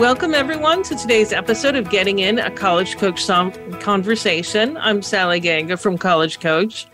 Welcome, everyone, to today's episode of Getting In, a College Coach Conversation. I'm Sally Ganga from College Coach.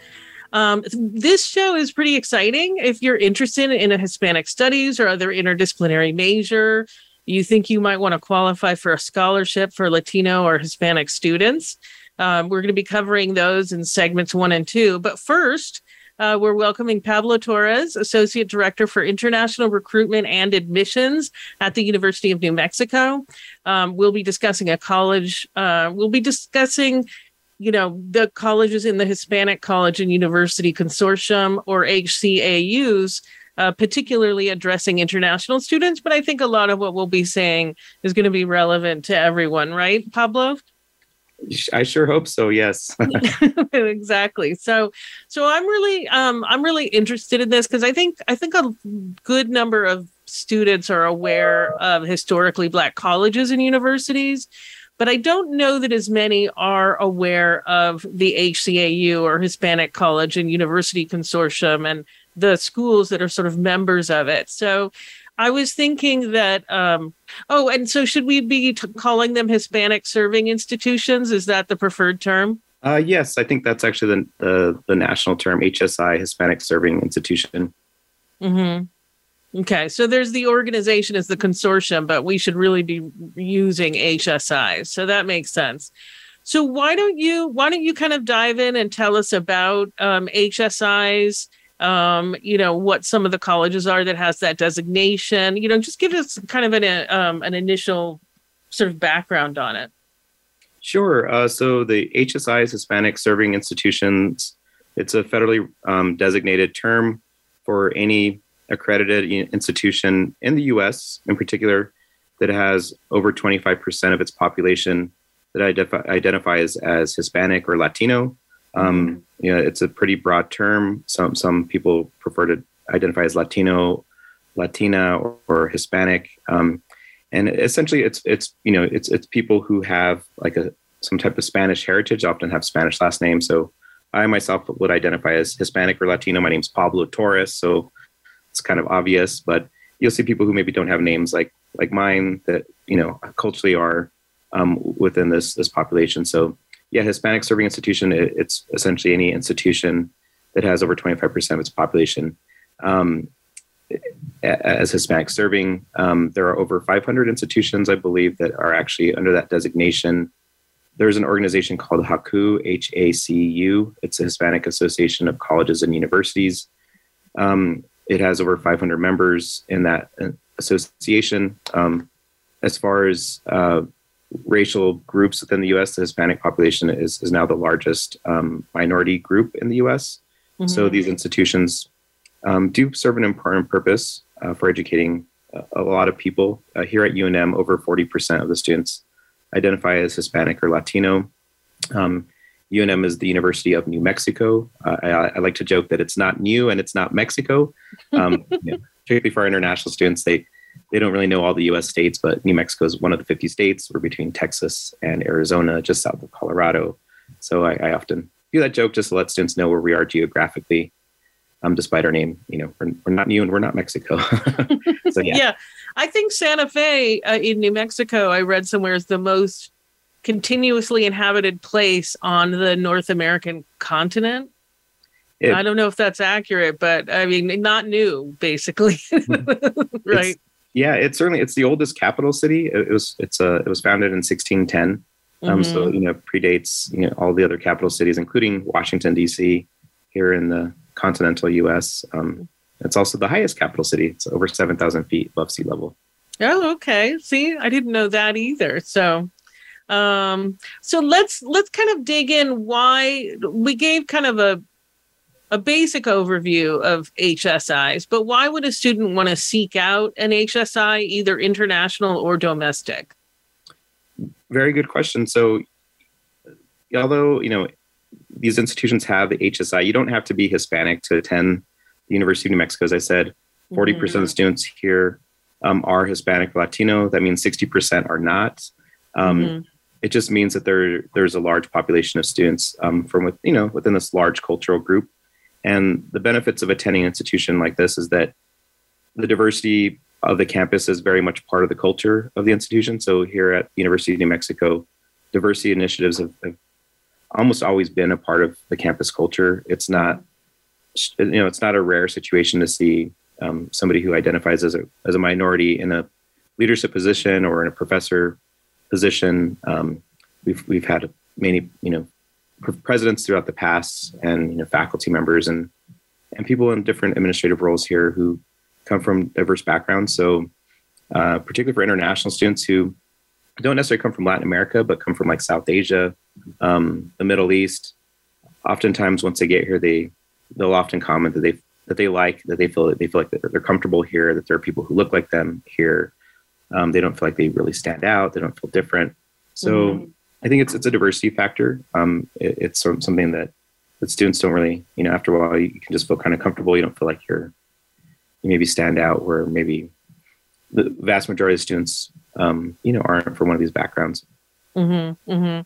Um, this show is pretty exciting. If you're interested in a Hispanic studies or other interdisciplinary major, you think you might want to qualify for a scholarship for Latino or Hispanic students. Um, we're going to be covering those in segments one and two. But first, uh, we're welcoming Pablo Torres, Associate Director for International Recruitment and Admissions at the University of New Mexico. Um, we'll be discussing a college, uh, we'll be discussing you know the colleges in the hispanic college and university consortium or hcaus uh, particularly addressing international students but i think a lot of what we'll be saying is going to be relevant to everyone right pablo I sure hope so. Yes. exactly. So, so I'm really, um, I'm really interested in this because I think, I think a good number of students are aware of historically black colleges and universities, but I don't know that as many are aware of the HCAU or Hispanic College and University Consortium and the schools that are sort of members of it. So, I was thinking that, um, oh, and so should we be t- calling them Hispanic serving institutions? Is that the preferred term? Uh, yes, I think that's actually the, the, the national term, HSI, Hispanic Serving Institution. Mm-hmm. Okay, so there's the organization as the consortium, but we should really be using HSI. So that makes sense. So why don't you why don't you kind of dive in and tell us about um, HSIs? Um, you know, what some of the colleges are that has that designation. You know, just give us kind of an uh, um, an initial sort of background on it. Sure. Uh, so the HSI is Hispanic Serving Institutions. It's a federally um, designated term for any accredited institution in the U.S. in particular that has over 25% of its population that identify, identifies as Hispanic or Latino um, it's a pretty broad term. Some some people prefer to identify as Latino, Latina, or, or Hispanic. Um, and essentially, it's it's you know it's it's people who have like a some type of Spanish heritage, often have Spanish last names. So I myself would identify as Hispanic or Latino. My name's Pablo Torres, so it's kind of obvious. But you'll see people who maybe don't have names like like mine that you know culturally are um, within this this population. So yeah, Hispanic serving institution, it, it's essentially any institution that has over 25% of its population um, as Hispanic serving. Um, there are over 500 institutions, I believe, that are actually under that designation. There's an organization called HACU, H A C U. It's a Hispanic Association of Colleges and Universities. Um, it has over 500 members in that uh, association. Um, as far as uh, racial groups within the U.S., the Hispanic population is is now the largest um, minority group in the U.S. Mm-hmm. So these institutions um, do serve an important purpose uh, for educating a, a, lot of people. Uh, here at UNM, over forty percent of the students identify as Hispanic or Latino. Um, UNM is the University of New Mexico. Uh, I, I, like to joke that it's not new and it's not Mexico. Um, you know, particularly for our international students, they they don't really know all the US states, but New Mexico is one of the 50 states. We're between Texas and Arizona, just south of Colorado. So I, I often do that joke just to let students know where we are geographically. Um, despite our name, you know, we're, we're not new and we're not Mexico. so yeah. yeah, I think Santa Fe uh, in New Mexico, I read somewhere is the most continuously inhabited place on the North American continent. It, I don't know if that's accurate, but I mean, not new, basically, right? Yeah, it's certainly it's the oldest capital city. It, was it's a uh, it was founded in 1610. Um, mm-hmm. So you know predates you know all the other capital cities, including Washington D.C. here in the continental U.S. Um, it's also the highest capital city. It's over seven thousand feet above sea level. Oh, okay. See, I didn't know that either. So, um, so let's let's kind of dig in. Why we gave kind of a a basic overview of HSIs, but why would a student want to seek out an HSI, either international or domestic? Very good question. So, although you know these institutions have the HSI, you don't have to be Hispanic to attend the University of New Mexico. As I said, 40% mm-hmm. of the students here um, are Hispanic Latino. That means 60% are not. Um, mm-hmm. It just means that there there's a large population of students um, from with you know within this large cultural group. And the benefits of attending an institution like this is that the diversity of the campus is very much part of the culture of the institution. So here at the University of New Mexico, diversity initiatives have, have almost always been a part of the campus culture. It's not, you know, it's not a rare situation to see um, somebody who identifies as a as a minority in a leadership position or in a professor position. Um, we've we've had many, you know, presidents throughout the past, and you know, faculty members and and people in different administrative roles here who come from diverse backgrounds. So, uh, particularly for international students who don't necessarily come from Latin America, but come from like South Asia, um, the Middle East. Oftentimes, once they get here, they they'll often comment that they that they like that they feel that they feel like they're, they're comfortable here, that there are people who look like them here. Um, they don't feel like they really stand out. They don't feel different. So mm-hmm. I think it's it's a diversity factor. Um, it, it's something that that students don't really, you know, after a while you can just feel kind of comfortable. You don't feel like you're you maybe stand out where maybe the vast majority of students, um, you know, aren't from one of these backgrounds. Mm-hmm, mm-hmm.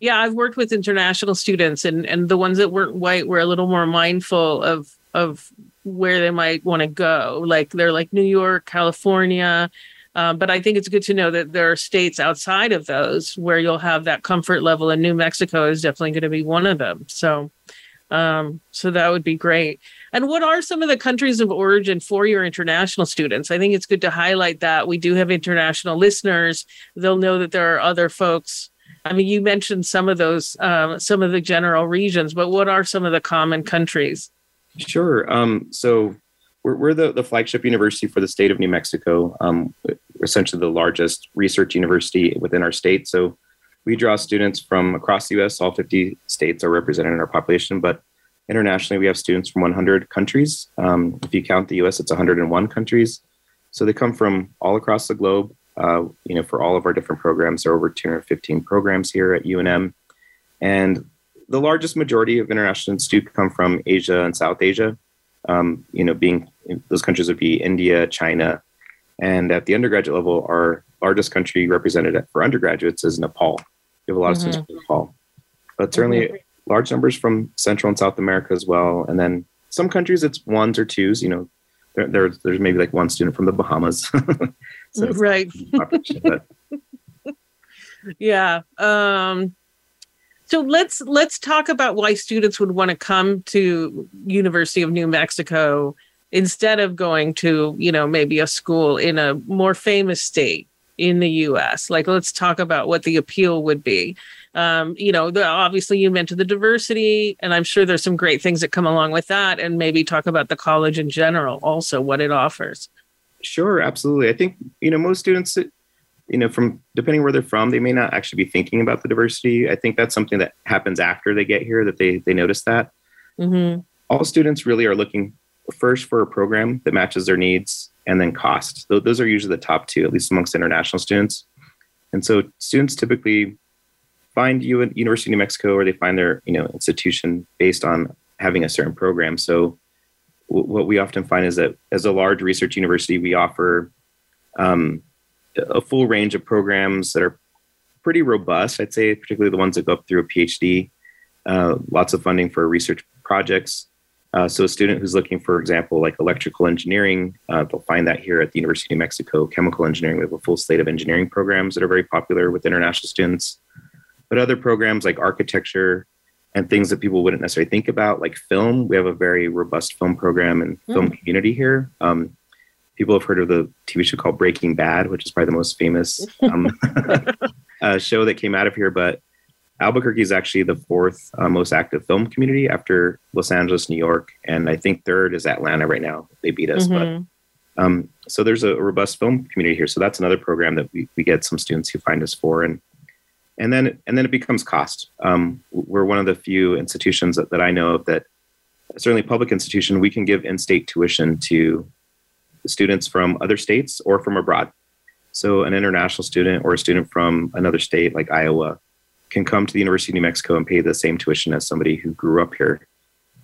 Yeah, I've worked with international students, and and the ones that weren't white were a little more mindful of of where they might want to go. Like they're like New York, California. Uh, but I think it's good to know that there are states outside of those where you'll have that comfort level, and New Mexico is definitely going to be one of them. So, um, so that would be great. And what are some of the countries of origin for your international students? I think it's good to highlight that we do have international listeners. They'll know that there are other folks. I mean, you mentioned some of those, um, some of the general regions, but what are some of the common countries? Sure. Um, so we're, we're the, the flagship university for the state of New Mexico, um, essentially the largest research university within our state. So we draw students from across the US. All 50 states are represented in our population, but internationally, we have students from 100 countries. Um, if you count the US, it's 101 countries. So they come from all across the globe. Uh, you know, for all of our different programs, there are over 215 programs here at UNM. And the largest majority of international students come from Asia and South Asia. Um, you know, being those countries would be India, China, and at the undergraduate level, our largest country represented for undergraduates is Nepal. We have a lot of mm-hmm. students from Nepal, but certainly mm-hmm. large numbers from Central and South America as well. And then some countries it's ones or twos. You know, there, there there's maybe like one student from the Bahamas. so right. yeah. Um, so let's let's talk about why students would want to come to University of New Mexico instead of going to, you know, maybe a school in a more famous state in the US. Like let's talk about what the appeal would be. Um, you know, the, obviously you mentioned the diversity, and I'm sure there's some great things that come along with that, and maybe talk about the college in general, also what it offers. Sure, absolutely. I think you know most students you know, from depending where they're from, they may not actually be thinking about the diversity. I think that's something that happens after they get here that they they notice that. Mm-hmm. All students really are looking first for a program that matches their needs, and then cost. Those are usually the top two, at least amongst international students. And so students typically find you at University of New Mexico, or they find their you know institution based on having a certain program. So w- what we often find is that as a large research university, we offer um, a full range of programs that are pretty robust. I'd say, particularly the ones that go up through a PhD. Uh, lots of funding for research projects. Uh, so a student who's looking, for example, like electrical engineering, uh, they'll find that here at the University of New Mexico. Chemical engineering, we have a full slate of engineering programs that are very popular with international students. But other programs like architecture and things that people wouldn't necessarily think about, like film, we have a very robust film program and mm. film community here. Um, people have heard of the TV show called Breaking Bad, which is probably the most famous um, uh, show that came out of here. But Albuquerque is actually the fourth uh, most active film community after Los Angeles, New York, and I think third is Atlanta right now. They beat us, mm-hmm. but um, so there's a robust film community here. So that's another program that we, we get some students who find us for, and and then and then it becomes cost. Um, we're one of the few institutions that, that I know of that certainly public institution we can give in-state tuition to students from other states or from abroad. So an international student or a student from another state like Iowa can come to the University of New Mexico and pay the same tuition as somebody who grew up here.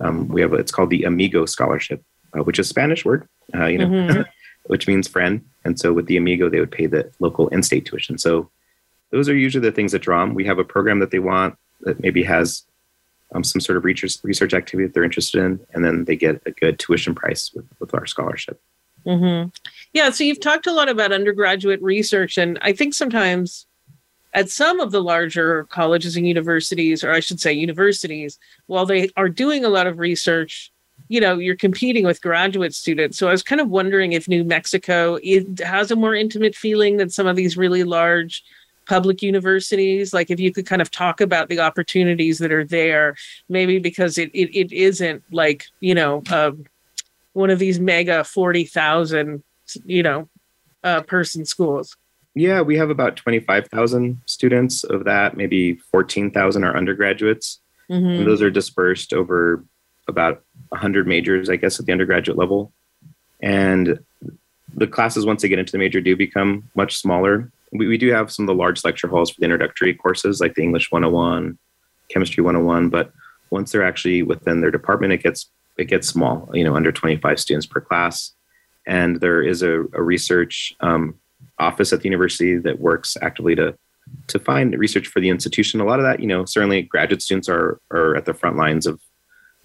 Um, we have a, it's called the Amigo Scholarship, uh, which is a Spanish word, uh, you know, mm-hmm. which means friend. And so with the Amigo, they would pay the local in-state tuition. So those are usually the things that draw them. We have a program that they want that maybe has um, some sort of research research activity that they're interested in, and then they get a good tuition price with, with our scholarship. Mm-hmm. Yeah. So you've talked a lot about undergraduate research, and I think sometimes at some of the larger colleges and universities, or I should say universities, while they are doing a lot of research, you know, you're competing with graduate students. So I was kind of wondering if New Mexico has a more intimate feeling than some of these really large public universities like if you could kind of talk about the opportunities that are there maybe because it it, it isn't like you know uh, one of these mega 40,000 you know uh, person schools. Yeah we have about 25,000 students of that maybe 14,000 are undergraduates. Mm-hmm. and those are dispersed over about 100 majors i guess at the undergraduate level. And the classes once they get into the major do become much smaller. We, we do have some of the large lecture halls for the introductory courses like the English 101, Chemistry 101, but once they're actually within their department, it gets it gets small, you know, under 25 students per class. And there is a, a research um, office at the university that works actively to to find research for the institution. A lot of that, you know, certainly graduate students are are at the front lines of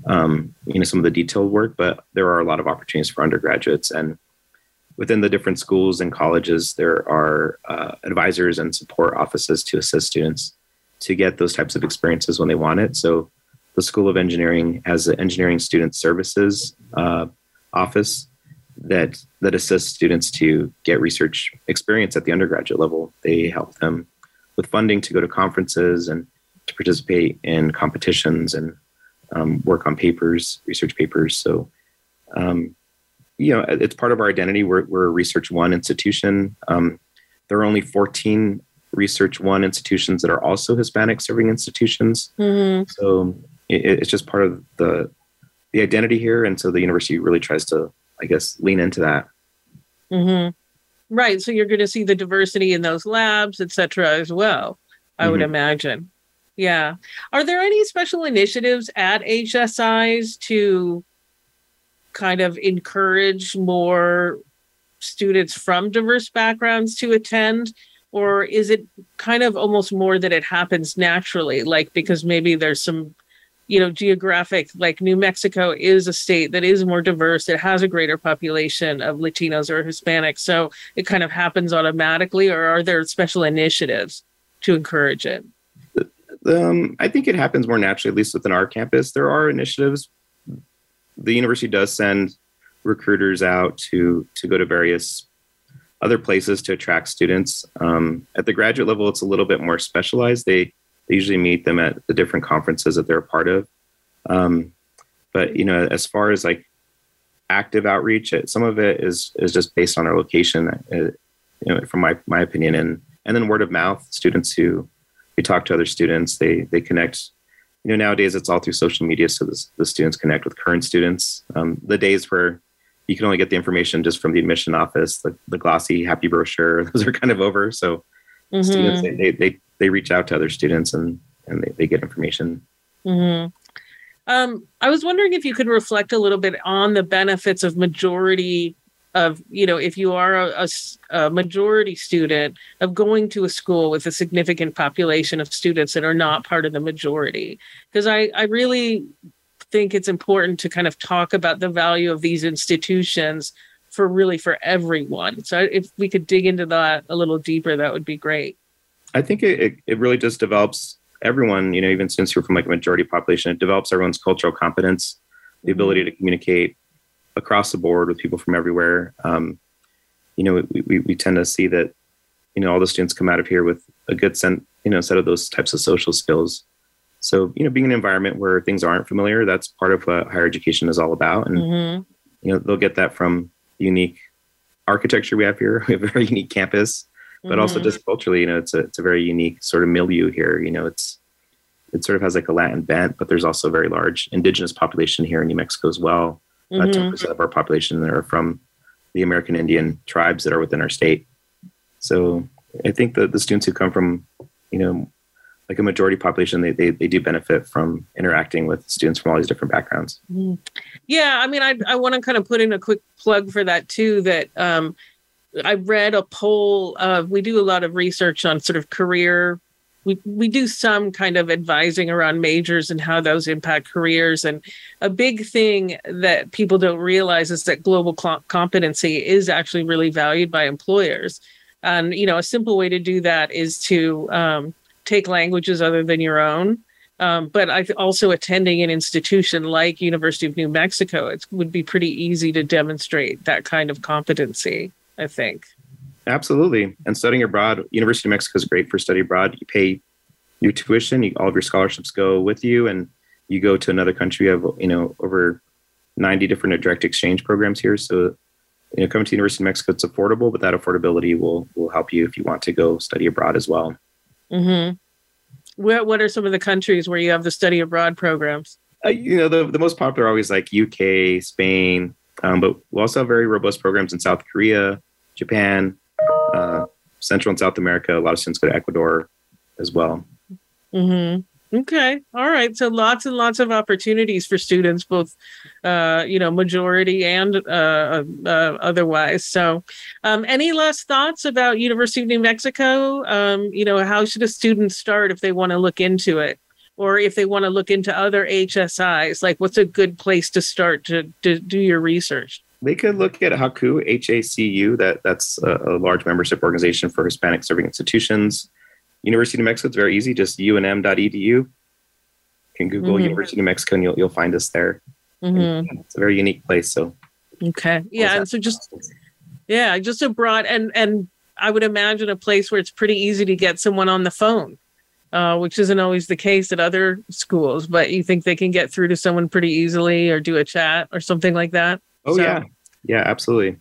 um, you know some of the detailed work, but there are a lot of opportunities for undergraduates and within the different schools and colleges, there are uh, advisors and support offices to assist students to get those types of experiences when they want it. So, the School of Engineering has an engineering student services uh, office that that assists students to get research experience at the undergraduate level. They help them with funding to go to conferences and to participate in competitions and um, work on papers, research papers. So um, you know, it's part of our identity. We're, we're a Research One institution. Um, there are only 14 Research One institutions that are also Hispanic serving institutions. Mm-hmm. So it, it's just part of the the identity here, and so the university really tries to, I guess, lean into that. Mm-hmm. Right. So you're going to see the diversity in those labs, et cetera, as well. I mm-hmm. would imagine. Yeah. Are there any special initiatives at HSIs to kind of encourage more students from diverse backgrounds to attend? Or is it kind of almost more that it happens naturally, like because maybe there's some, you know, geographic, like New Mexico is a state that is more diverse, it has a greater population of Latinos or Hispanics. So it kind of happens automatically, or are there special initiatives to encourage it? Um, I think it happens more naturally, at least within our campus. There are initiatives the university does send recruiters out to to go to various other places to attract students. Um, at the graduate level, it's a little bit more specialized. They they usually meet them at the different conferences that they're a part of. Um, but you know, as far as like active outreach, it, some of it is is just based on our location. Uh, you know, from my my opinion, and and then word of mouth. Students who we talk to other students, they they connect you know nowadays it's all through social media so the, the students connect with current students um, the days where you can only get the information just from the admission office the, the glossy happy brochure those are kind of over so mm-hmm. students they, they they reach out to other students and and they, they get information. Mm-hmm. um, i was wondering if you could reflect a little bit on the benefits of majority of you know if you are a, a, a, majority student of going to a school with a significant population of students that are not part of the majority. Because I, I really think it's important to kind of talk about the value of these institutions for really for everyone. So if we could dig into that a little deeper that would be great i think it, it really just develops everyone you know even since you're from like a majority population it develops everyone's cultural competence the ability to communicate across the board with people from everywhere. Um, you know, we, we, we tend to see that, you know, all the students come out of here with a good set, you know, set of those types of social skills. So, you know, being an environment where things aren't familiar, that's part of what higher education is all about. And, mm-hmm. you know, they'll get that from unique architecture we have here. We have a very unique campus, but mm-hmm. also just culturally, you know, it's a, it's a very unique sort of milieu here. You know, it's, it sort of has like a Latin bent, but there's also a very large indigenous population here in New Mexico as well. Uh, mm-hmm. 10% of our population that are from the American Indian tribes that are within our state. So I think that the students who come from, you know, like a majority population, they, they, they do benefit from interacting with students from all these different backgrounds. Mm-hmm. Yeah, I mean, I, I want to kind of put in a quick plug for that too. That um, I read a poll. Of, we do a lot of research on sort of career. We we do some kind of advising around majors and how those impact careers. And a big thing that people don't realize is that global competency is actually really valued by employers. And you know, a simple way to do that is to um, take languages other than your own. Um, but I also attending an institution like University of New Mexico, it would be pretty easy to demonstrate that kind of competency. I think. Absolutely, and studying abroad, University of Mexico is great for study abroad. You pay your tuition, you, all of your scholarships go with you, and you go to another country. You have you know over ninety different direct exchange programs here, so you know coming to University of Mexico, it's affordable, but that affordability will will help you if you want to go study abroad as well. Mm-hmm. What What are some of the countries where you have the study abroad programs? Uh, you know, the the most popular are always like UK, Spain, um, but we also have very robust programs in South Korea, Japan, uh, Central and South America. A lot of students go to Ecuador as well. Mm-hmm. Okay. All right. So lots and lots of opportunities for students, both, uh, you know, majority and uh, uh, otherwise. So, um, any last thoughts about University of New Mexico? Um, you know, how should a student start if they want to look into it, or if they want to look into other HSIs? Like, what's a good place to start to, to do your research? They could look at HACU, H A C U. That that's a, a large membership organization for Hispanic serving institutions. University of New Mexico, it's very easy, just unm.edu. You can Google mm-hmm. University of New Mexico and you'll, you'll find us there. Mm-hmm. It's a very unique place. So, okay. Yeah. And so just, yeah, just a broad, and, and I would imagine a place where it's pretty easy to get someone on the phone, uh, which isn't always the case at other schools, but you think they can get through to someone pretty easily or do a chat or something like that? Oh, so, yeah. Yeah, absolutely.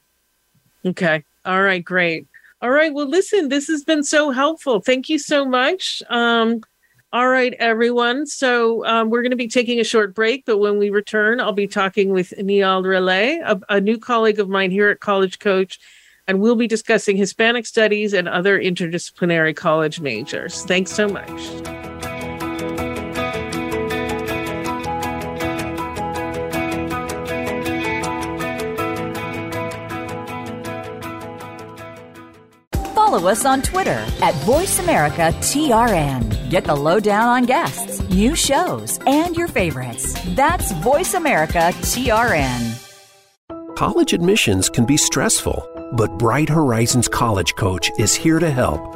Okay. All right. Great. All right. Well, listen, this has been so helpful. Thank you so much. Um, all right, everyone. So um, we're going to be taking a short break, but when we return, I'll be talking with Neal Relay, a, a new colleague of mine here at College Coach, and we'll be discussing Hispanic studies and other interdisciplinary college majors. Thanks so much. Follow us on Twitter at VoiceAmericaTRN. Get the lowdown on guests, new shows, and your favorites. That's VoiceAmericaTRN. College admissions can be stressful, but Bright Horizons College Coach is here to help.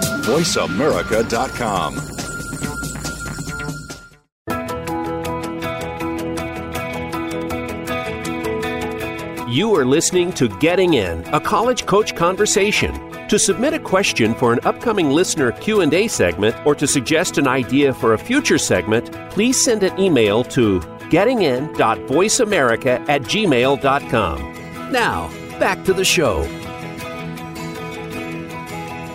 VoiceAmerica.com. You are listening to Getting In, a college coach conversation. To submit a question for an upcoming listener Q&A segment or to suggest an idea for a future segment, please send an email to gettingin.voiceamerica at gmail.com. Now, back to the show.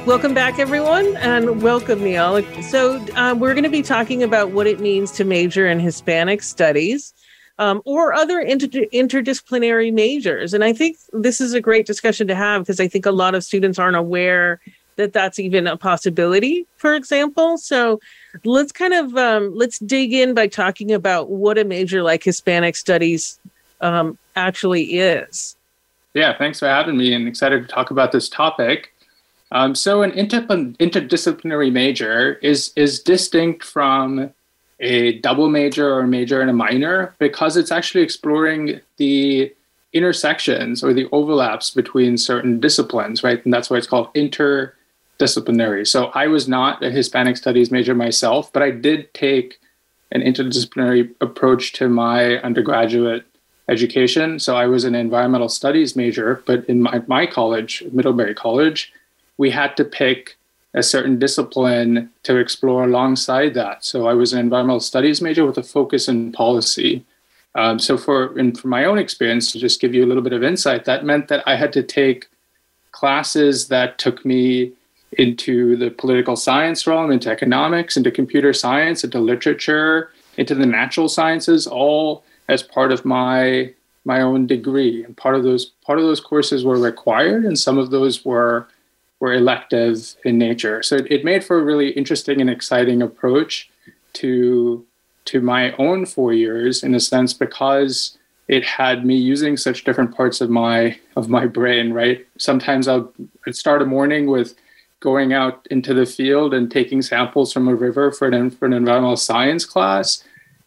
Welcome back, everyone, and welcome, Neil. So, um, we're going to be talking about what it means to major in Hispanic studies um, or other inter- interdisciplinary majors. And I think this is a great discussion to have because I think a lot of students aren't aware that that's even a possibility, for example. So, let's kind of um, let's dig in by talking about what a major like Hispanic studies um, actually is. Yeah, thanks for having me, and excited to talk about this topic. Um, so an inter- interdisciplinary major is is distinct from a double major or a major and a minor because it's actually exploring the intersections or the overlaps between certain disciplines, right? And that's why it's called interdisciplinary. So I was not a Hispanic studies major myself, but I did take an interdisciplinary approach to my undergraduate education. So I was an environmental studies major, but in my, my college, Middlebury College, we had to pick a certain discipline to explore alongside that. So I was an environmental studies major with a focus in policy. Um, so for in, for my own experience, to just give you a little bit of insight, that meant that I had to take classes that took me into the political science realm, into economics, into computer science, into literature, into the natural sciences, all as part of my my own degree. And part of those part of those courses were required, and some of those were were elective in nature. So it, made for a really interesting and exciting approach to to my own four years in a sense because it had me using such different parts of my of my brain right sometimes i'll I'd start a morning with going out into the field and taking samples from a river for an, for an environmental science class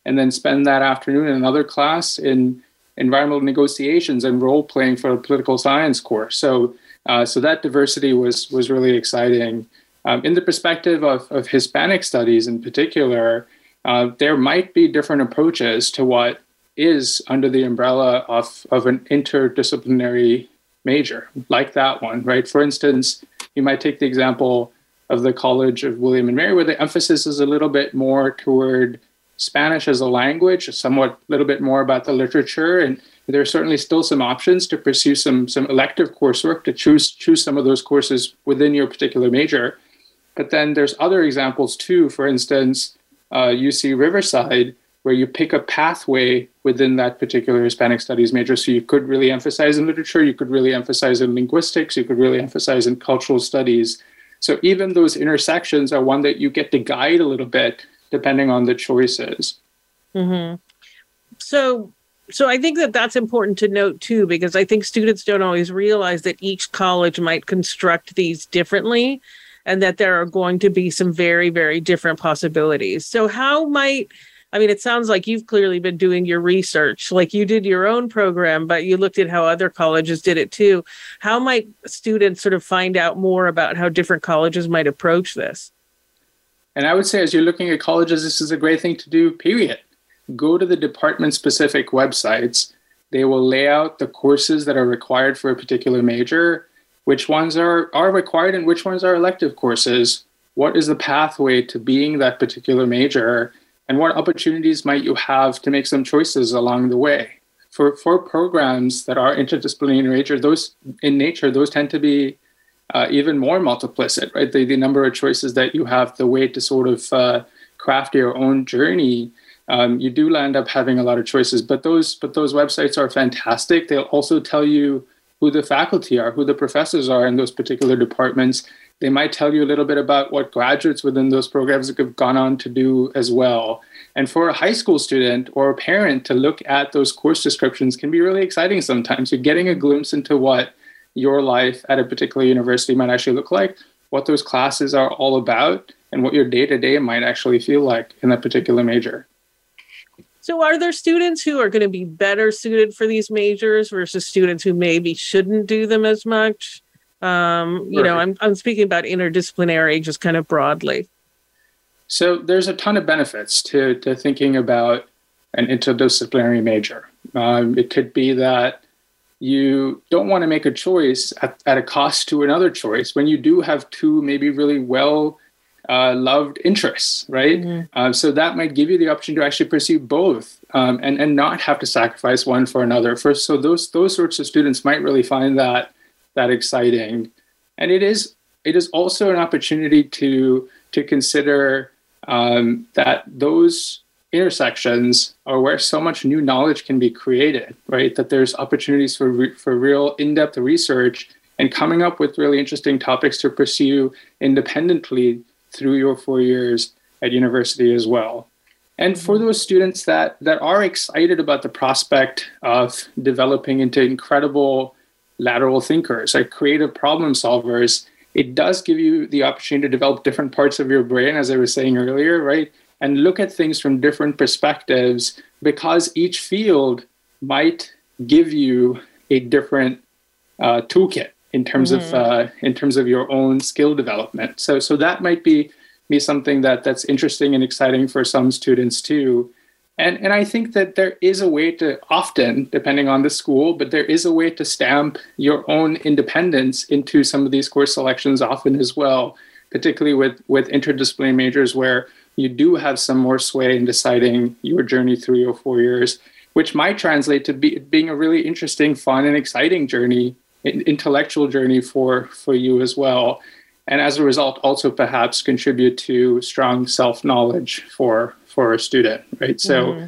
and then spend that afternoon in another class in environmental negotiations and role playing for a political science course so uh, so that diversity was was really exciting um, in the perspective of, of hispanic studies in particular uh, there might be different approaches to what is under the umbrella of, of an interdisciplinary major, like that one, right? For instance, you might take the example of the College of William and Mary, where the emphasis is a little bit more toward Spanish as a language, somewhat a little bit more about the literature, and there are certainly still some options to pursue some some elective coursework to choose choose some of those courses within your particular major. But then there's other examples too. For instance, uh, UC Riverside, where you pick a pathway within that particular Hispanic studies major. So you could really emphasize in literature, you could really emphasize in linguistics, you could really emphasize in cultural studies. So even those intersections are one that you get to guide a little bit depending on the choices. Mm-hmm. So, so I think that that's important to note too, because I think students don't always realize that each college might construct these differently and that there are going to be some very, very different possibilities. So, how might I mean, it sounds like you've clearly been doing your research, like you did your own program, but you looked at how other colleges did it too. How might students sort of find out more about how different colleges might approach this? And I would say, as you're looking at colleges, this is a great thing to do, period. Go to the department specific websites. They will lay out the courses that are required for a particular major which ones are, are required and which ones are elective courses, what is the pathway to being that particular major, and what opportunities might you have to make some choices along the way. For, for programs that are interdisciplinary in nature, those in nature, those tend to be uh, even more multiplicit, right? The, the number of choices that you have, the way to sort of uh, craft your own journey, um, you do end up having a lot of choices. But those but those websites are fantastic. They'll also tell you who the faculty are, who the professors are in those particular departments. They might tell you a little bit about what graduates within those programs have gone on to do as well. And for a high school student or a parent to look at those course descriptions can be really exciting sometimes. You're getting a glimpse into what your life at a particular university might actually look like, what those classes are all about, and what your day to day might actually feel like in that particular major. So, are there students who are going to be better suited for these majors versus students who maybe shouldn't do them as much? Um, you right. know, I'm I'm speaking about interdisciplinary, just kind of broadly. So, there's a ton of benefits to to thinking about an interdisciplinary major. Um, it could be that you don't want to make a choice at, at a cost to another choice when you do have two maybe really well uh, loved interests, right? Mm-hmm. Uh, so that might give you the option to actually pursue both um, and and not have to sacrifice one for another. First, so those those sorts of students might really find that that exciting, and it is it is also an opportunity to to consider um, that those intersections are where so much new knowledge can be created, right? That there's opportunities for re- for real in-depth research and coming up with really interesting topics to pursue independently through your four years at university as well. And for mm-hmm. those students that, that are excited about the prospect of developing into incredible lateral thinkers, like creative problem solvers, it does give you the opportunity to develop different parts of your brain, as I was saying earlier, right? And look at things from different perspectives because each field might give you a different uh, toolkit in terms mm-hmm. of uh, in terms of your own skill development. So so that might be be something that that's interesting and exciting for some students too. And, and I think that there is a way to often, depending on the school, but there is a way to stamp your own independence into some of these course selections often as well, particularly with, with interdisciplinary majors where you do have some more sway in deciding your journey through your four years, which might translate to be, being a really interesting, fun, and exciting journey, intellectual journey for, for you as well. And as a result, also perhaps contribute to strong self knowledge for for a student, right? So mm-hmm.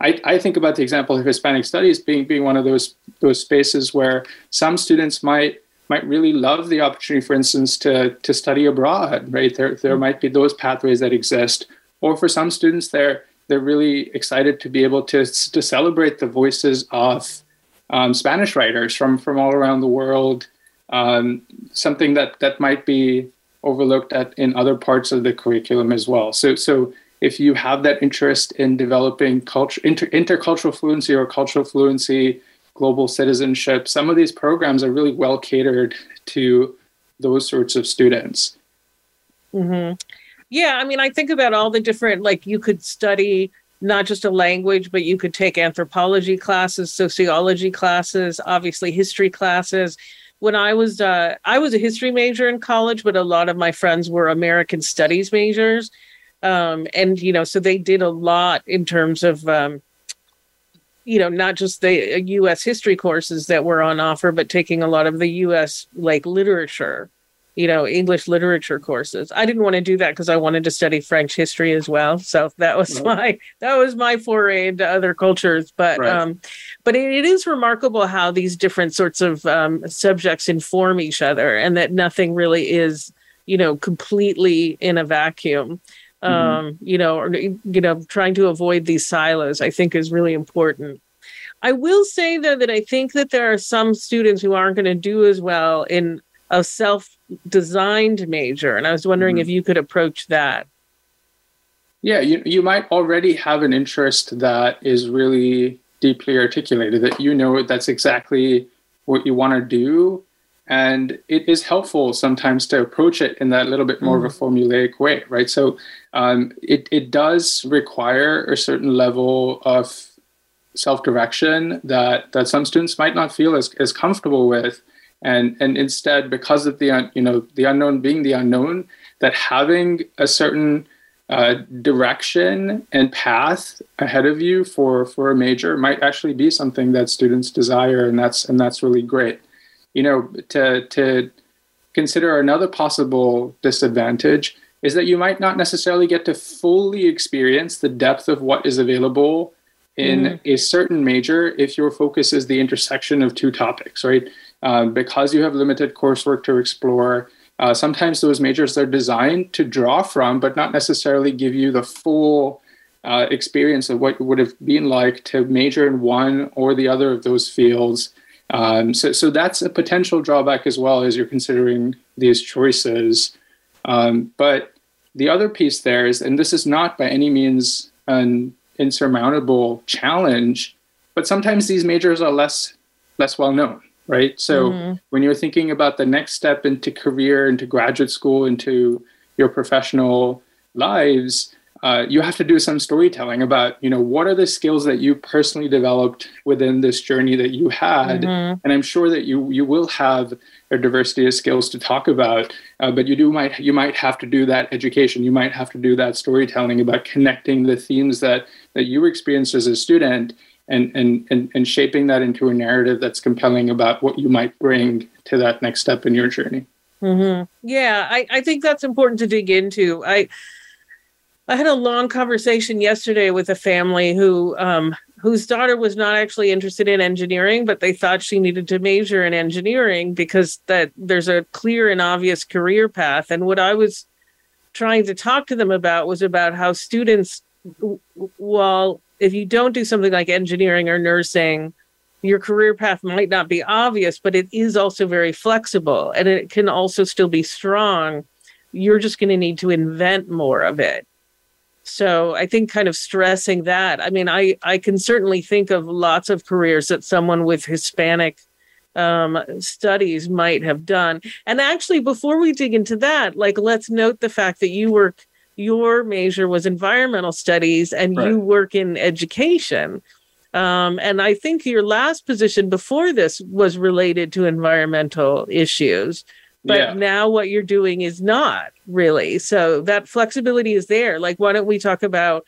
I, I think about the example of Hispanic studies being being one of those those spaces where some students might might really love the opportunity, for instance, to to study abroad, right? There there mm-hmm. might be those pathways that exist. Or for some students, they're they're really excited to be able to to celebrate the voices of um, Spanish writers from from all around the world. Um, something that that might be overlooked at in other parts of the curriculum as well. So so if you have that interest in developing culture, inter, intercultural fluency or cultural fluency, global citizenship, some of these programs are really well catered to those sorts of students. Mm-hmm. Yeah, I mean, I think about all the different, like, you could study not just a language, but you could take anthropology classes, sociology classes, obviously history classes. When I was, uh, I was a history major in college, but a lot of my friends were American studies majors um, and you know so they did a lot in terms of um, you know not just the us history courses that were on offer but taking a lot of the us like literature you know english literature courses i didn't want to do that because i wanted to study french history as well so that was right. my that was my foray into other cultures but right. um but it, it is remarkable how these different sorts of um, subjects inform each other and that nothing really is you know completely in a vacuum mm-hmm. um, you know, or, you know, trying to avoid these silos, I think is really important. I will say though that I think that there are some students who aren't going to do as well in a self-designed major, and I was wondering mm-hmm. if you could approach that. Yeah, you you might already have an interest that is really deeply articulated that you know that's exactly what you want to do and it is helpful sometimes to approach it in that little bit more mm. of a mm. formulaic way right so um, it, it does require a certain level of self-direction that that some students might not feel as, as comfortable with and and instead because of the you know the unknown being the unknown that having a certain uh, direction and path ahead of you for for a major might actually be something that students desire and that's and that's really great you know, to to consider another possible disadvantage is that you might not necessarily get to fully experience the depth of what is available in mm. a certain major if your focus is the intersection of two topics, right? Um, because you have limited coursework to explore, uh, sometimes those majors are designed to draw from, but not necessarily give you the full uh, experience of what it would have been like to major in one or the other of those fields um, so, so that's a potential drawback as well as you're considering these choices. Um, but the other piece there is, and this is not by any means an insurmountable challenge, but sometimes these majors are less less well known, right? So mm-hmm. when you're thinking about the next step into career, into graduate school, into your professional lives, uh, you have to do some storytelling about you know what are the skills that you personally developed within this journey that you had mm-hmm. and i'm sure that you you will have a diversity of skills to talk about uh, but you do might you might have to do that education you might have to do that storytelling about connecting the themes that that you experienced as a student and and and, and shaping that into a narrative that's compelling about what you might bring to that next step in your journey mm-hmm. yeah I, I think that's important to dig into i I had a long conversation yesterday with a family who um, whose daughter was not actually interested in engineering, but they thought she needed to major in engineering because that there's a clear and obvious career path. And what I was trying to talk to them about was about how students, well, if you don't do something like engineering or nursing, your career path might not be obvious, but it is also very flexible and it can also still be strong. You're just going to need to invent more of it so i think kind of stressing that i mean i i can certainly think of lots of careers that someone with hispanic um, studies might have done and actually before we dig into that like let's note the fact that you were your major was environmental studies and right. you work in education. Um, and I think your last position before this was related to environmental issues. But yeah. now what you're doing is not really. So that flexibility is there. Like, why don't we talk about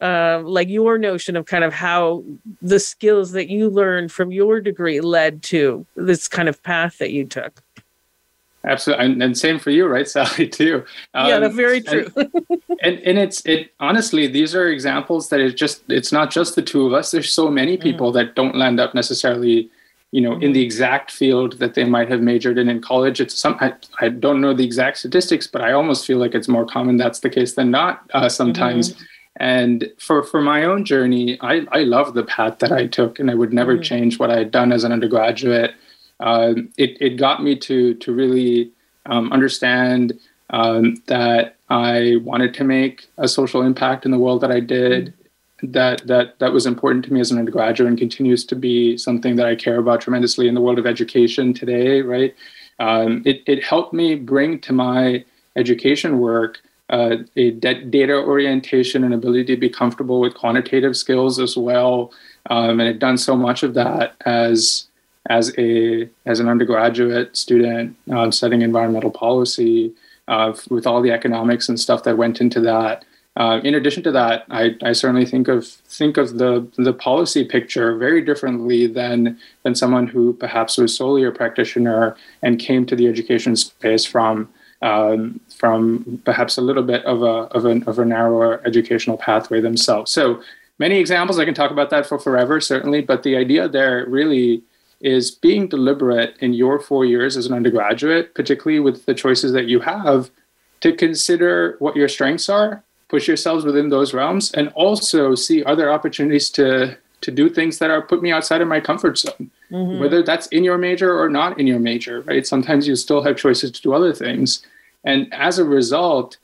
uh, like your notion of kind of how the skills that you learned from your degree led to this kind of path that you took? Absolutely, and, same for you, right, Sally? Too. Um, yeah, that's very true. and, and, and it's it honestly, these are examples that it's just it's not just the two of us. There's so many mm. people mm. that don't land up necessarily, you know, mm. in the exact field that they might have majored in in college. It's some I, I don't know the exact statistics, but I almost feel like it's more common that's the case than not uh, sometimes. Mm-hmm. And for for my own journey, I I love the path that I took, and I would never mm. change what I had done as an undergraduate uh, it, it got me to to really um, understand um, that I wanted to make a social impact in the world that I did. That that that was important to me as an undergraduate and continues to be something that I care about tremendously in the world of education today. Right, um, it it helped me bring to my education work uh, a de- data orientation and ability to be comfortable with quantitative skills as well. Um, and had done so much of that as as a as an undergraduate student uh, studying environmental policy uh, with all the economics and stuff that went into that. Uh, in addition to that, I, I certainly think of think of the the policy picture very differently than than someone who perhaps was solely a practitioner and came to the education space from um, from perhaps a little bit of a of a of a narrower educational pathway themselves. So many examples I can talk about that for forever, certainly. But the idea there really is being deliberate in your four years as an undergraduate, particularly with the choices that you have, to consider what your strengths are, push yourselves within those realms, and also see other opportunities to to do things that are put me outside of my comfort zone. Mm-hmm. Whether that's in your major or not in your major, right? Sometimes you still have choices to do other things. And as a result,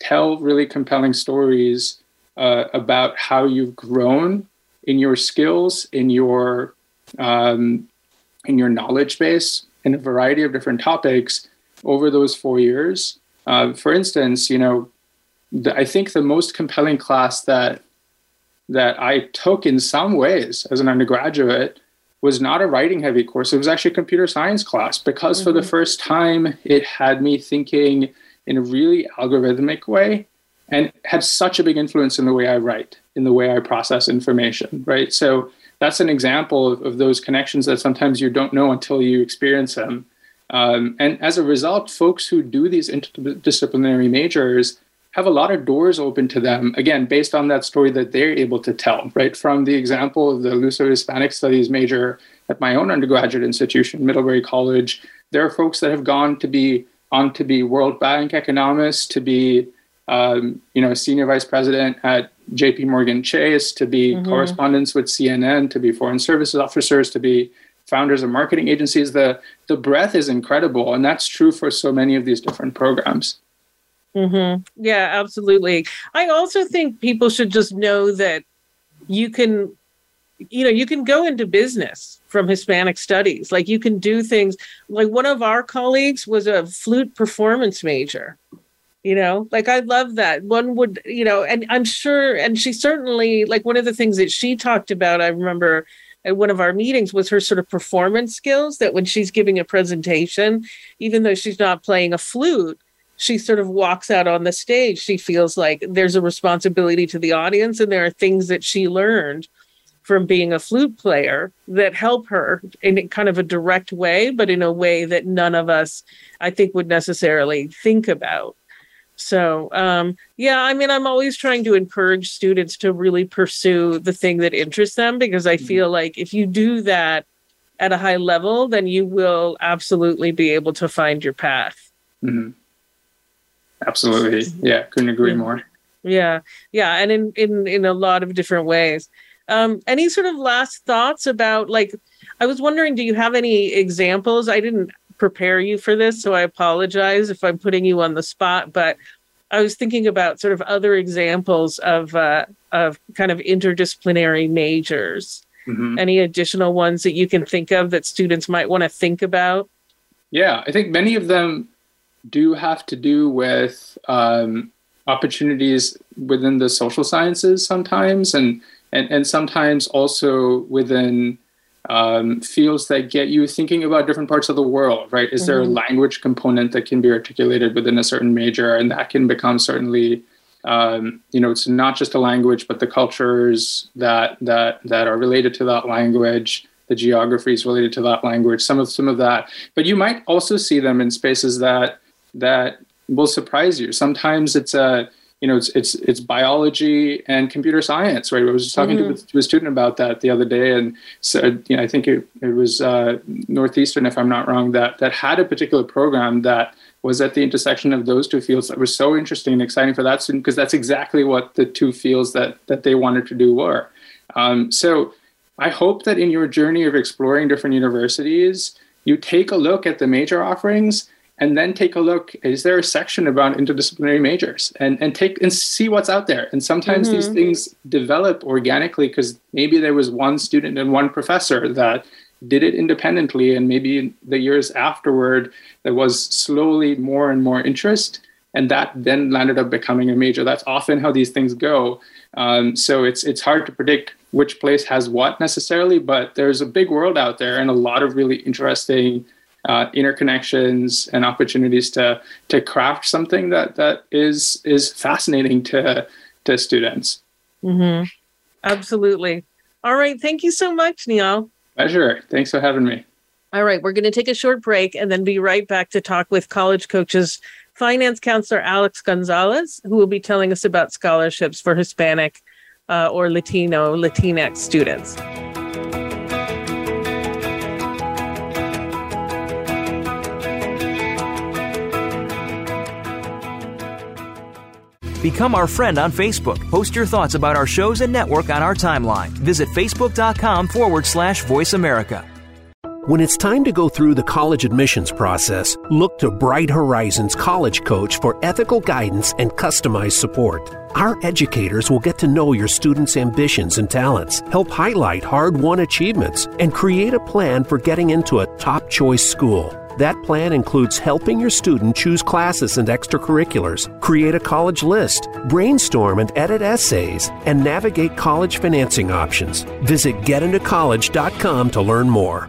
tell really compelling stories uh, about how you've grown in your skills, in your um, in your knowledge base in a variety of different topics over those four years. Uh, for instance, you know, the, I think the most compelling class that that I took in some ways as an undergraduate was not a writing heavy course. It was actually a computer science class because mm-hmm. for the mm-hmm. first time it had me thinking in a really algorithmic way and had such a big influence in the way I write, in the way I process information, right? So that's an example of, of those connections that sometimes you don't know until you experience them. Um, and as a result, folks who do these interdisciplinary majors have a lot of doors open to them, again, based on that story that they're able to tell, right? From the example of the Luso Hispanic Studies major at my own undergraduate institution, Middlebury College, there are folks that have gone to be on to be World Bank economists, to be um, you know, senior vice president at JP Morgan Chase, to be mm-hmm. correspondents with CNN, to be foreign services officers, to be founders of marketing agencies. The the breadth is incredible, and that's true for so many of these different programs. Mm-hmm. Yeah, absolutely. I also think people should just know that you can, you know, you can go into business from Hispanic studies. Like you can do things like one of our colleagues was a flute performance major you know? Like i love that. One would you know and i'm sure and she certainly like one of the things that she talked about i remember at one of our meetings was her sort of performance skills that when she's giving a presentation even though she's not playing a flute she sort of walks out on the stage. She feels like there's a responsibility to the audience and there are things that she learned from being a flute player that help her in kind of a direct way but in a way that none of us i think would necessarily think about so, um, yeah, I mean, I'm always trying to encourage students to really pursue the thing that interests them because I mm-hmm. feel like if you do that at a high level, then you will absolutely be able to find your path. Mm-hmm. Absolutely. Yeah, couldn't agree more. Yeah. Yeah. And in, in, in a lot of different ways. Um, any sort of last thoughts about like, I was wondering, do you have any examples? I didn't prepare you for this, so I apologize if I'm putting you on the spot. But I was thinking about sort of other examples of uh, of kind of interdisciplinary majors. Mm-hmm. Any additional ones that you can think of that students might want to think about? Yeah, I think many of them do have to do with um, opportunities within the social sciences sometimes, and and and sometimes also within um, fields that get you thinking about different parts of the world. Right? Is mm-hmm. there a mm-hmm. language component that can be articulated within a certain major, and that can become certainly um, you know it's not just a language but the cultures that that that are related to that language the geographies related to that language some of some of that but you might also see them in spaces that that will surprise you sometimes it's a you know it's it's it's biology and computer science right i was just talking mm-hmm. to, to, a student about that the other day and said you know i think it, it was uh, northeastern if i'm not wrong that that had a particular program that was at the intersection of those two fields that was so interesting and exciting for that student because that's exactly what the two fields that that they wanted to do were. Um, so I hope that in your journey of exploring different universities, you take a look at the major offerings and then take a look is there a section about interdisciplinary majors? And and take and see what's out there. And sometimes mm-hmm. these things develop organically because maybe there was one student and one professor that did it independently and maybe the years afterward there was slowly more and more interest and that then landed up becoming a major. That's often how these things go. Um, so it's it's hard to predict which place has what necessarily but there's a big world out there and a lot of really interesting uh, interconnections and opportunities to to craft something that that is is fascinating to to students mm-hmm. absolutely all right thank you so much neil Pleasure. Thanks for having me. All right, we're going to take a short break and then be right back to talk with college coaches finance counselor Alex Gonzalez, who will be telling us about scholarships for Hispanic uh, or Latino, Latinx students. Become our friend on Facebook. Post your thoughts about our shows and network on our timeline. Visit facebook.com forward slash voice America. When it's time to go through the college admissions process, look to Bright Horizons College Coach for ethical guidance and customized support. Our educators will get to know your students' ambitions and talents, help highlight hard won achievements, and create a plan for getting into a top choice school. That plan includes helping your student choose classes and extracurriculars, create a college list, brainstorm and edit essays, and navigate college financing options. Visit getintocollege.com to learn more.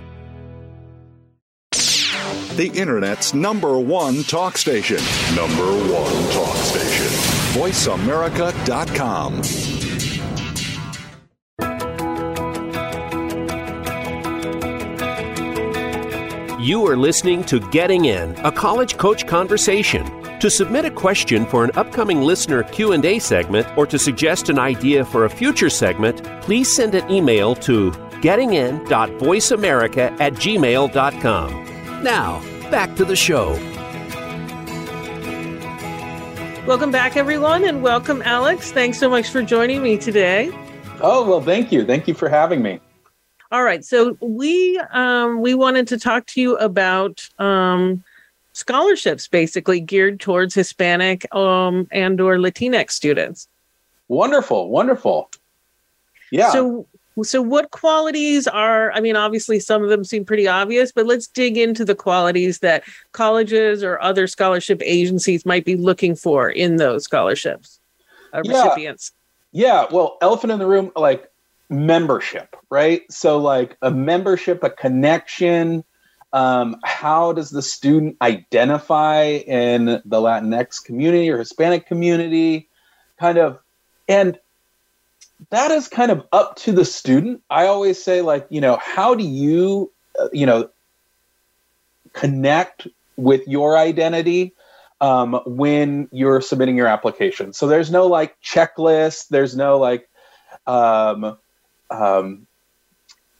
The Internet's number one talk station. Number one talk station. VoiceAmerica.com. You are listening to Getting In, a college coach conversation. To submit a question for an upcoming listener Q&A segment or to suggest an idea for a future segment, please send an email to gettingin.voiceamerica at gmail.com. Now, back to the show. Welcome back, everyone, and welcome, Alex. Thanks so much for joining me today. Oh, well, thank you. Thank you for having me. All right. So we um, we wanted to talk to you about um, scholarships, basically geared towards Hispanic um, and or Latinx students. Wonderful, wonderful. Yeah. So so what qualities are i mean obviously some of them seem pretty obvious but let's dig into the qualities that colleges or other scholarship agencies might be looking for in those scholarships uh, yeah. recipients yeah well elephant in the room like membership, right? So, like a membership, a connection. Um, how does the student identify in the Latinx community or Hispanic community? Kind of, and that is kind of up to the student. I always say, like, you know, how do you, uh, you know, connect with your identity um, when you're submitting your application? So there's no like checklist. There's no like, um, um,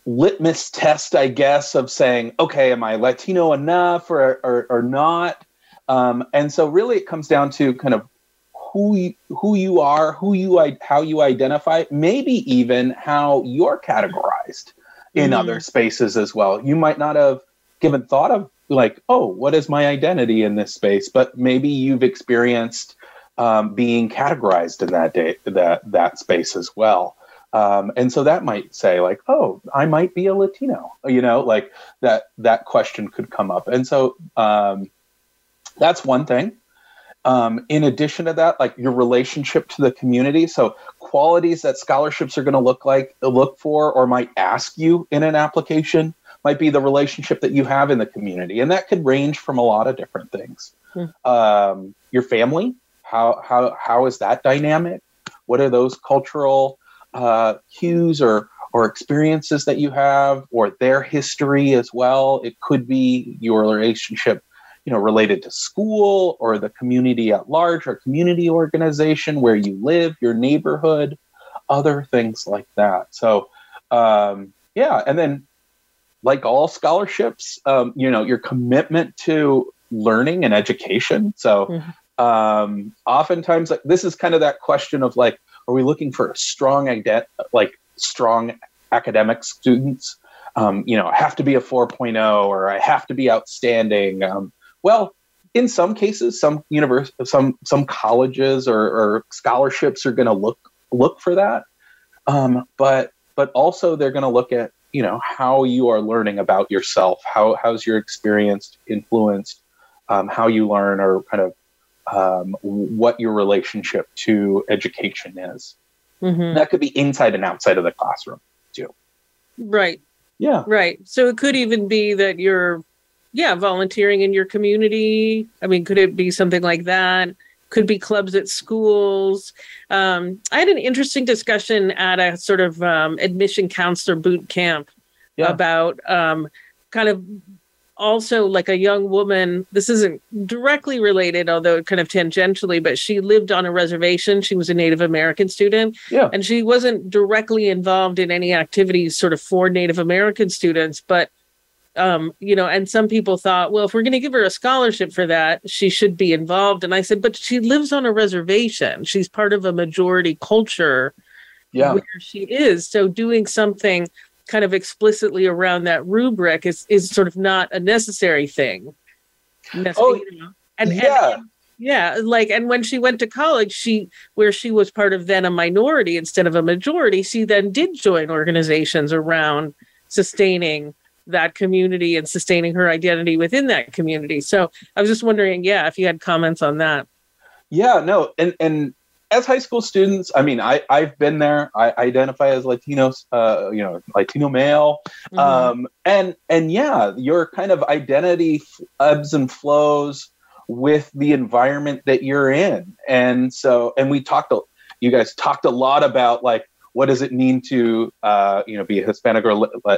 litmus test, I guess, of saying, okay, am I Latino enough or, or, or not? Um, and so really it comes down to kind of who you, who you are, who you how you identify, maybe even how you're categorized in mm-hmm. other spaces as well. You might not have given thought of like, oh, what is my identity in this space? But maybe you've experienced um, being categorized in that day, that that space as well. Um, and so that might say like, oh, I might be a Latino, you know, like that, that question could come up. And so um, that's one thing. Um, in addition to that, like your relationship to the community. So qualities that scholarships are going to look like look for or might ask you in an application might be the relationship that you have in the community, and that could range from a lot of different things. Hmm. Um, your family, how how how is that dynamic? What are those cultural uh, cues or or experiences that you have, or their history as well? It could be your relationship you know related to school or the community at large or community organization where you live your neighborhood other things like that so um, yeah and then like all scholarships um, you know your commitment to learning and education so Mhm. um, oftentimes like, this is kind of that question of like are we looking for strong like strong academic students um, you know, I have to be a 4.0 or I have to be outstanding. Um, well, in some cases, some univers- some some colleges or, or scholarships are going to look look for that, um, but but also they're going to look at you know how you are learning about yourself, how how's your experience influenced, um, how you learn, or kind of um, what your relationship to education is. Mhm. That could be inside and outside of the classroom. Too. Right. Yeah. Right. So it could even be that you're, yeah, volunteering in your community. I mean, could it be something like that? Could be clubs at schools. Um, I had an interesting discussion at a sort of um, admission counselor boot camp Yeah. about um, kind of also like a young woman. This isn't directly related, although kind of tangentially, but she lived on a reservation. She was a Native American student Yeah. and she wasn't directly involved in any activities sort of for native american students but um you know and some people thought well if we're going to give her a scholarship for that she should be involved and i said but she lives on a reservation she's part of a majority culture Yeah. where she is so doing something kind of explicitly around that rubric is is sort of not a necessary thing Oh, you know? and, and- yeah. yeah, like and when she went to college, she where she was part of then a minority instead of a majority, she then did join organizations around sustaining that community and sustaining her identity within that community. So I was just wondering, yeah, if you had comments on that. Yeah, no, and and as high school students, I mean, I I've been there. I identify as Latinos, uh, you know, Latino male, Mhm. um, and and yeah, your kind of identity ebbs and flows with the environment that you're in, and so and we talked, you guys talked a lot about like what does it mean to uh, you know be a Hispanic or La- La-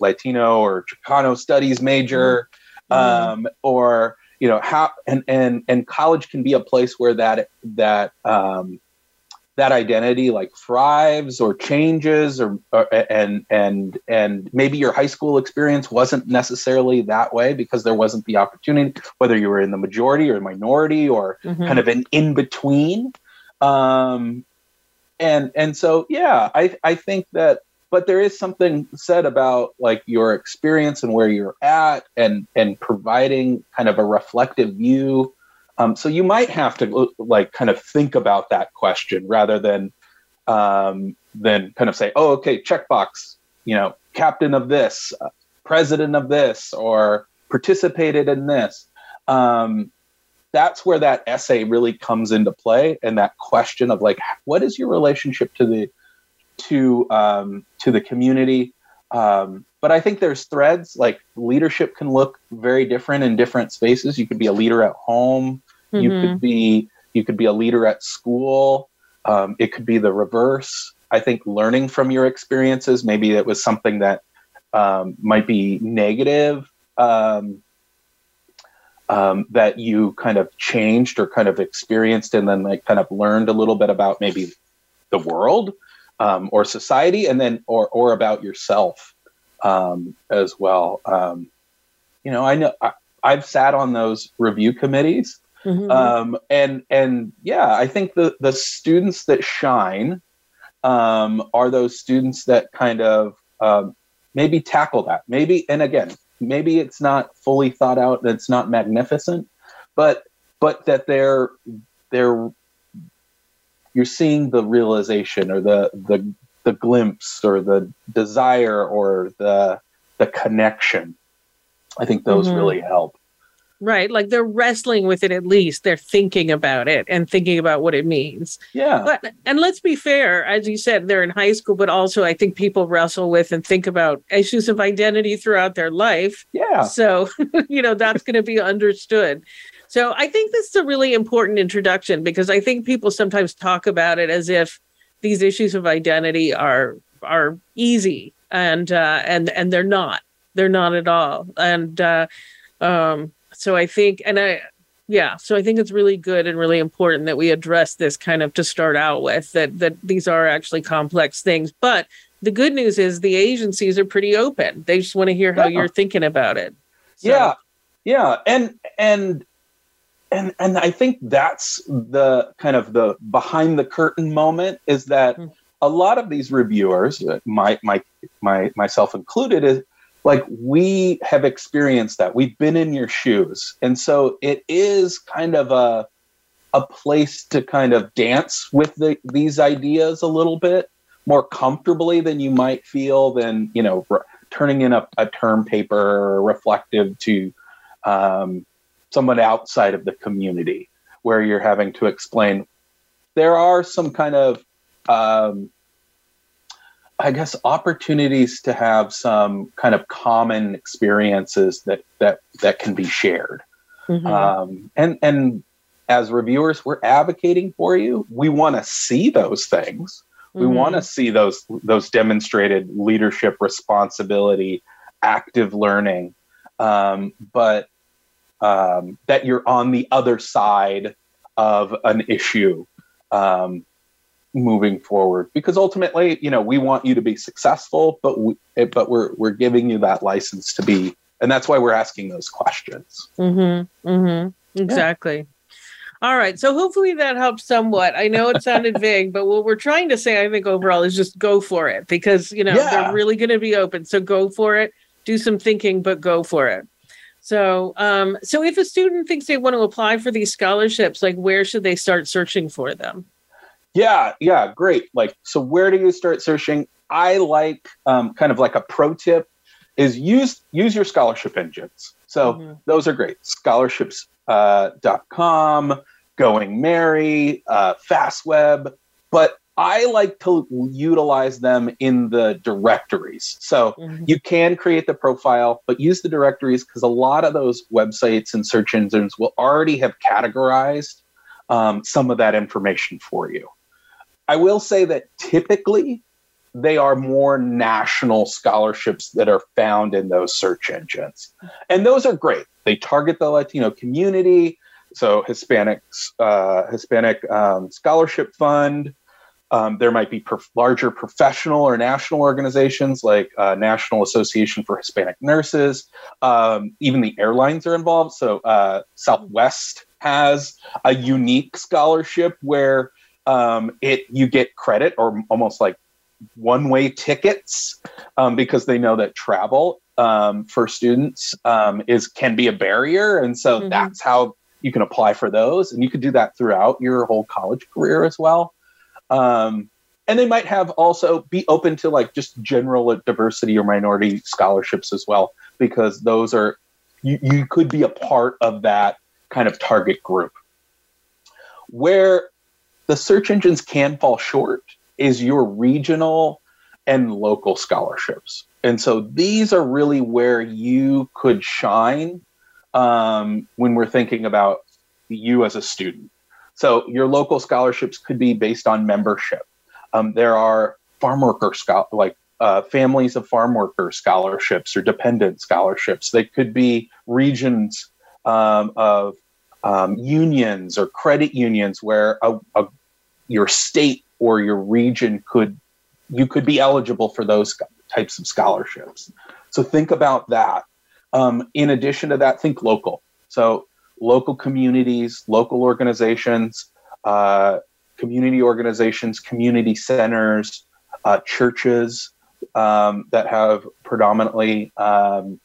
Latino or Chicano studies major, Mhm. um, or you know how and and and college can be a place where that that um, that identity like thrives or changes or, or and and and maybe your high school experience wasn't necessarily that way because there wasn't the opportunity whether you were in the majority or minority or Mhm. kind of an in between um and and so yeah i i think that but there is something said about like your experience and where you're at and and providing kind of a reflective view. Um, so you might have to like kind of think about that question rather than um, than kind of say oh okay checkbox you know captain of this uh, president of this or participated in this. Um, that's where that essay really comes into play and that question of like what is your relationship to the to um, to the community. Um, but i think there's threads like leadership can look very different in different spaces. You could be a leader at home. You Mhm. could be you could be a leader at school. Um, it could be the reverse. I think learning from your experiences maybe it was something that um, might be negative um, um, that you kind of changed or kind of experienced and then like kind of learned a little bit about maybe the world um, or society and then or or about yourself um, as well. Um, you know i know I, i've sat on those review committees. Mhm. um, and and yeah i think the the students that shine um, are those students that kind of um, maybe tackle that. Maybe and again maybe it's not fully thought out it's not magnificent but but that they're they're you're seeing the realization or the the the glimpse or the desire or the the connection i think those Mhm. really help Right. Like they're wrestling with it at least. They're thinking about it and thinking about what it means. Yeah. But and let's be fair, as you said, they're in high school, but also I think people wrestle with and think about issues of identity throughout their life. Yeah. So, you know, that's going to be understood. So I think this is a really important introduction because I think people sometimes talk about it as if these issues of identity are are easy and uh and and they're not. They're not at all. And uh um so I think, and I, yeah, so I think it's really good and really important that we address this kind of to start out with that that these are actually complex things. But the good news is the agencies are pretty open. They just want to hear how Yeah. you're thinking about it. So- yeah yeah and and and and i think that's the kind of the behind the curtain moment is that Hmm. a lot of these reviewers uh, my my my myself included is like we have experienced that we've been in your shoes and so it is kind of a a place to kind of dance with the, these ideas a little bit more comfortably than you might feel than you know r- turning in a, a term paper reflective to um, someone outside of the community where you're having to explain. There are some kind of um, i guess opportunities to have some kind of common experiences that that that can be shared. Mhm. um, and and as reviewers we're advocating for you. We want to see those things. We Mhm. want to see those those demonstrated leadership responsibility active learning. Um, but um, that you're on the other side of an issue um, moving forward because ultimately you know we want you to be successful but we, but we're we're giving you that license to be and that's why we're asking those questions Mm-hmm. Mm-hmm. Exactly. All right. So hopefully that helps somewhat. I know it sounded vague, but what we're trying to say, I think overall, is just go for it because you know Yeah. they're really going to be open. So go for it. Do some thinking, but go for it. So, um, so if a student thinks they want to apply for these scholarships, like where should they start searching for them? Yeah, yeah, great. Like, so where do you start searching? I like um, kind of like a pro tip is use use your scholarship engines. So Mhm. those are great. Scholarships uh, dot com, Going Merry, uh, FastWeb, but I like to utilize them in the directories. So Mhm. you can create the profile, but use the directories because a lot of those websites and search engines will already have categorized um, some of that information for you. I will say that typically they are more national scholarships that are found in those search engines. And those are great. They target the Latino community. So Hispanics, uh, Hispanic um, Scholarship Fund. Um, there might be prof- larger professional or national organizations like uh, National Association for Hispanic Nurses. Um, even the airlines are involved. So uh, Southwest has a unique scholarship where um, it you get credit or almost like one way tickets um, because they know that travel um, for students um, is can be a barrier, and so Mhm. that's how you can apply for those, and you could do that throughout your whole college career as well. Um, and they might have also be open to like just general diversity or minority scholarships as well, because those are you, you could be a part of that kind of target group. Where the search engines can fall short is your regional and local scholarships. And so these are really where you could shine um, when we're thinking about you as a student. So your local scholarships could be based on membership. Um, there are farm worker like uh, families of farm worker scholarships or dependent scholarships. They could be regions um, of um, unions or credit unions where a, a, your state or your region could you could be eligible for those types of scholarships. So think about that. Um, in addition to that, think local. So local communities, local organizations, uh, community organizations, community centers, uh, churches um, that have predominantly um,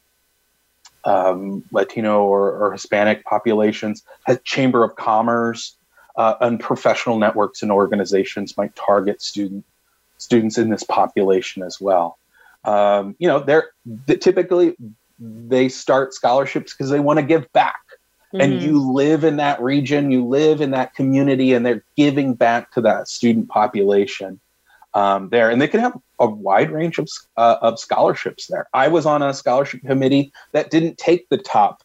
um, Latino or, or Hispanic populations, has Chamber of Commerce, uh, and professional networks and organizations might target student students in this population as well. Um, you know, they're they, typically they start scholarships because they want to give back. And Mhm. you live in that region, you live in that community, and they're giving back to that student population um, there. And they can have a wide range of, uh, of scholarships there. I was on a scholarship committee that didn't take the top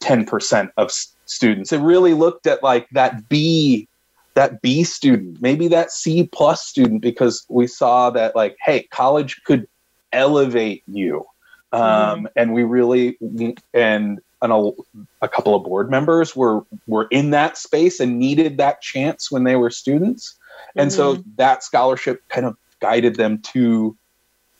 10% of s- students. It really looked at like that B, that B student, maybe that C plus student, because we saw that like, hey, college could elevate you. Um, And we really, and, and a, couple of board members were were in that space and needed that chance when they were students and so that scholarship kind of guided them to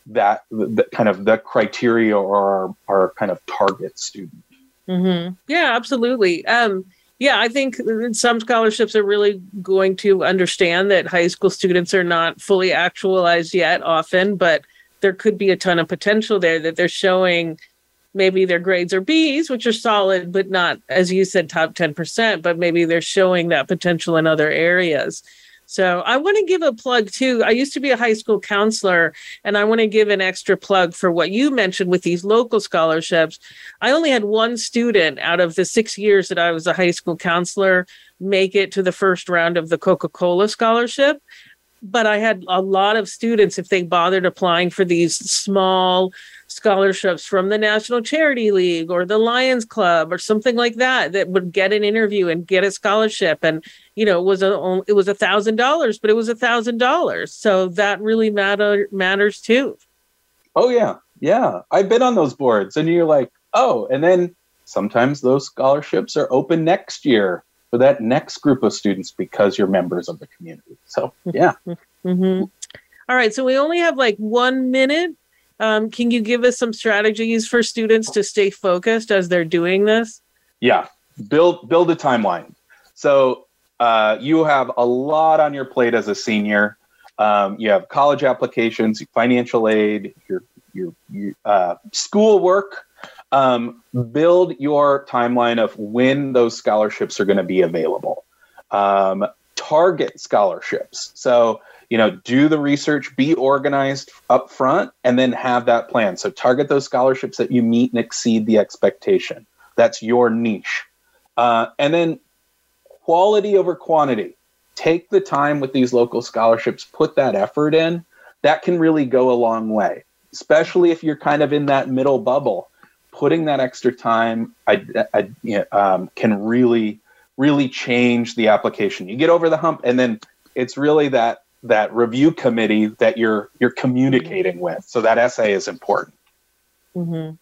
that the, kind of the criteria or our, our kind of target student hmm Yeah, absolutely. Um, yeah, I think some scholarships are really going to understand that high school students are not fully actualized yet, often, but there could be a ton of potential there that they're showing. Maybe their grades are B's, which are solid, but not, as you said, top 10%, but maybe they're showing that potential in other areas. So I want to give a plug too. I used to be a high school counselor, and I want to give an extra plug for what you mentioned with these local scholarships. I only had one student out of the six years that I was a high school counselor make it to the first round of the Coca Cola scholarship. But I had a lot of students, if they bothered applying for these small scholarships from the National Charity League or the Lions Club or something like that, that would get an interview and get a scholarship. And, you know, it was a, it was a thousand dollars, but it was a thousand dollars. So that really matter matters too. oh yeah yeah i've been on those boards and you're like oh and then sometimes those scholarships are open next year for that next group of students because you're members of the community so yeah hmm All right. So we only have like one minute. Um, can you give us some strategies for students to stay focused as they're doing this? Yeah, build build a timeline. So uh, you have a lot on your plate as a senior. Um, you have college applications, financial aid, your your, your uh, school work. Um, build your timeline of when those scholarships are going to be available. Um, target scholarships. So you know, do the research, be organized up front, and then have that plan. So target those scholarships that you meet and exceed the expectation. That's your niche. Uh, and then quality over quantity. Take the time with these local scholarships, put that effort in. That can really go a long way, especially if you're kind of in that middle bubble. Putting that extra time I, I, you know, um, can really, really change the application. You get over the hump, and then it's really that that review committee that you're you're communicating with. So that essay is important. Mm-hmm.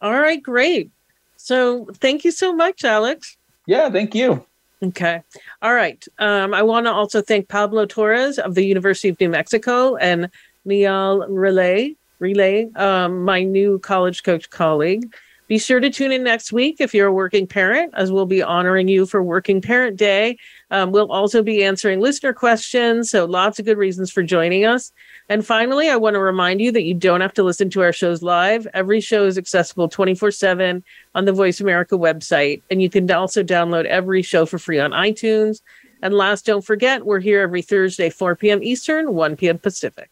All right, great. So thank you so much, Alex. Yeah, thank you. Okay. All right. Um, I want to also thank Pablo Torres of the University of New Mexico and Niall Relay, Relay, um, my new college coach colleague. Be sure to tune in next week if you're a working parent, as we'll be honoring you for Working Parent Day. Um, we'll also be answering listener questions, so lots of good reasons for joining us. And finally, I want to remind you that you don't have to listen to our shows live. Every show is accessible 24 7 on the Voice America website. And you can also download every show for free on iTunes. And last, don't forget, we're here every Thursday, 4 p.m. Eastern, 1 p.m. Pacific.